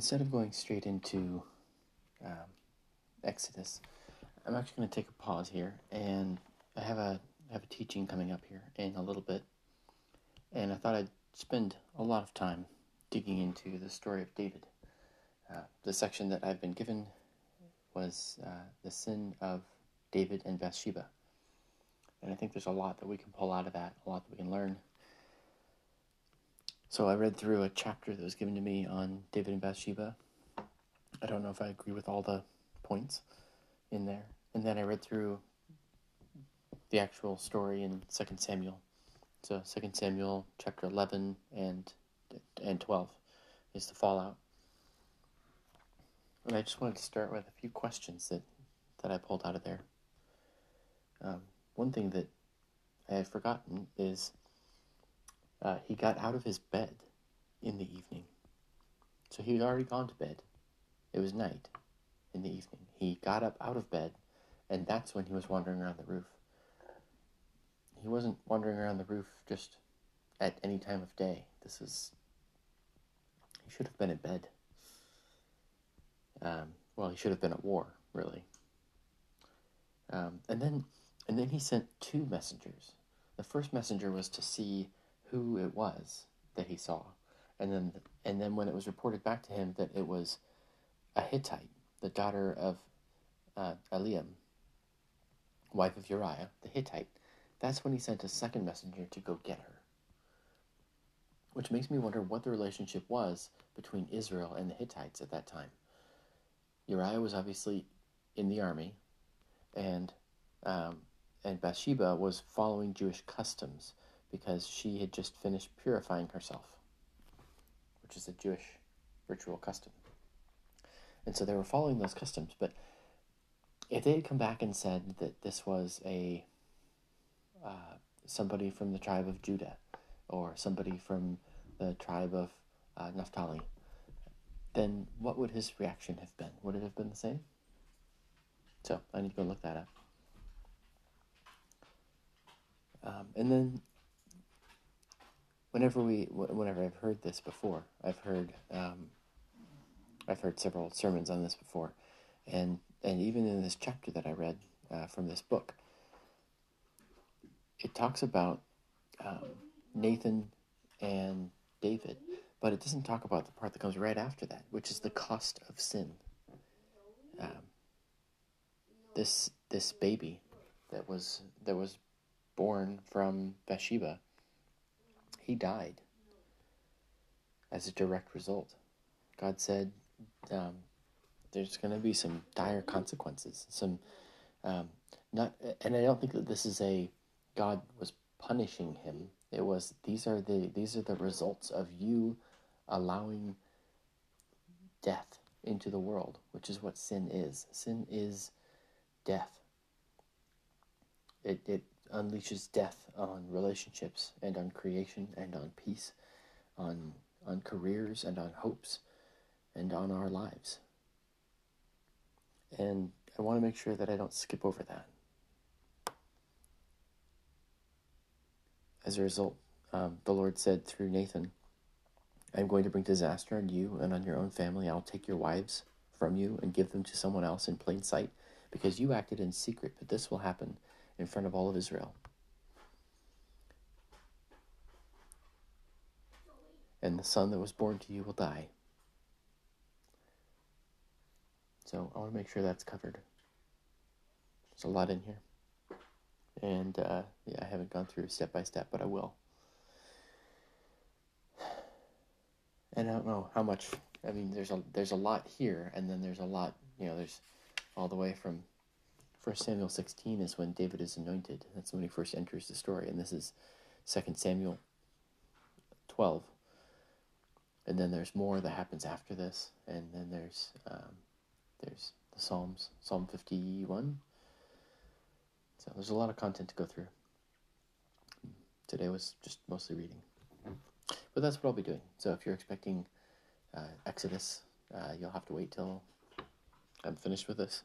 instead of going straight into um, Exodus, I'm actually going to take a pause here, and I have a I have a teaching coming up here in a little bit, and I thought I'd spend a lot of time digging into the story of David. Uh, the section that I've been given was uh, the sin of David and Bathsheba, and I think there's a lot that we can pull out of that, a lot that we can learn. So I read through a chapter that was given to me on David and Bathsheba. I don't know if I agree with all the points in there. And then I read through the actual story in Second Samuel. So Second Samuel chapter 11 and and 12 is the fallout. And I just wanted to start with a few questions that, that I pulled out of there. Um, one thing that I had forgotten is uh, he got out of his bed in the evening. So he had already gone to bed. It was night in the evening. He got up out of bed, and that's when he was wandering around the roof. He wasn't wandering around the roof just at any time of day. This is. He should have been in bed. Um, well, he should have been at war, really. Um, and then, and then he sent two messengers. The first messenger was to see who it was that he saw, and then and then when it was reported back to him that it was a Hittite, the daughter of uh, Eliam, wife of Uriah the Hittite, that's when he sent a second messenger to go get her. Which makes me wonder what the relationship was between Israel and the Hittites at that time. Uriah was obviously in the army, and um, and Bathsheba was following Jewish customs because she had just finished purifying herself, which is a Jewish ritual custom. And so they were following those customs. But if they had come back and said that this was a uh, somebody from the tribe of Judah or somebody from the tribe of uh, Naphtali, then what would his reaction have been? Would it have been the same? So I need to go look that up. Um, and then whenever we whenever I've heard this before, I've heard um, I've heard several sermons on this before, and and even in this chapter that I read uh, from this book, it talks about um, Nathan and David, but it doesn't talk about the part that comes right after that, which is the cost of sin. Um, this this baby that was that was born from Bathsheba he died as a direct result. God said um, there's going to be some dire consequences. Some um, not, and I don't think that this is a God was punishing him. It was these are the these are the results of you allowing death into the world, which is what sin is. Sin is death. It it unleashes death on relationships and on creation and on peace, on on careers and on hopes and on our lives. And I want to make sure that I don't skip over that. As a result, um, the Lord said through Nathan, I'm going to bring disaster on you and on your own family. I'll take your wives from you and give them to someone else in plain sight because you acted in secret, but this will happen in front of all of Israel. And the son that was born to you will die. So I want to make sure that's covered. There's a lot in here. And uh, yeah, I haven't gone through step by step, but I will. And I don't know how much. I mean, there's a there's a lot here, and then there's a lot. You know, there's all the way from First Samuel 16 is when David is anointed. That's when he first enters the story, and this is Second Samuel 12. And then there's more that happens after this, and then there's um, there's the Psalms, Psalm 51. So there's a lot of content to go through. Today was just mostly reading, but that's what I'll be doing. So if you're expecting uh, Exodus, uh, you'll have to wait till I'm finished with this.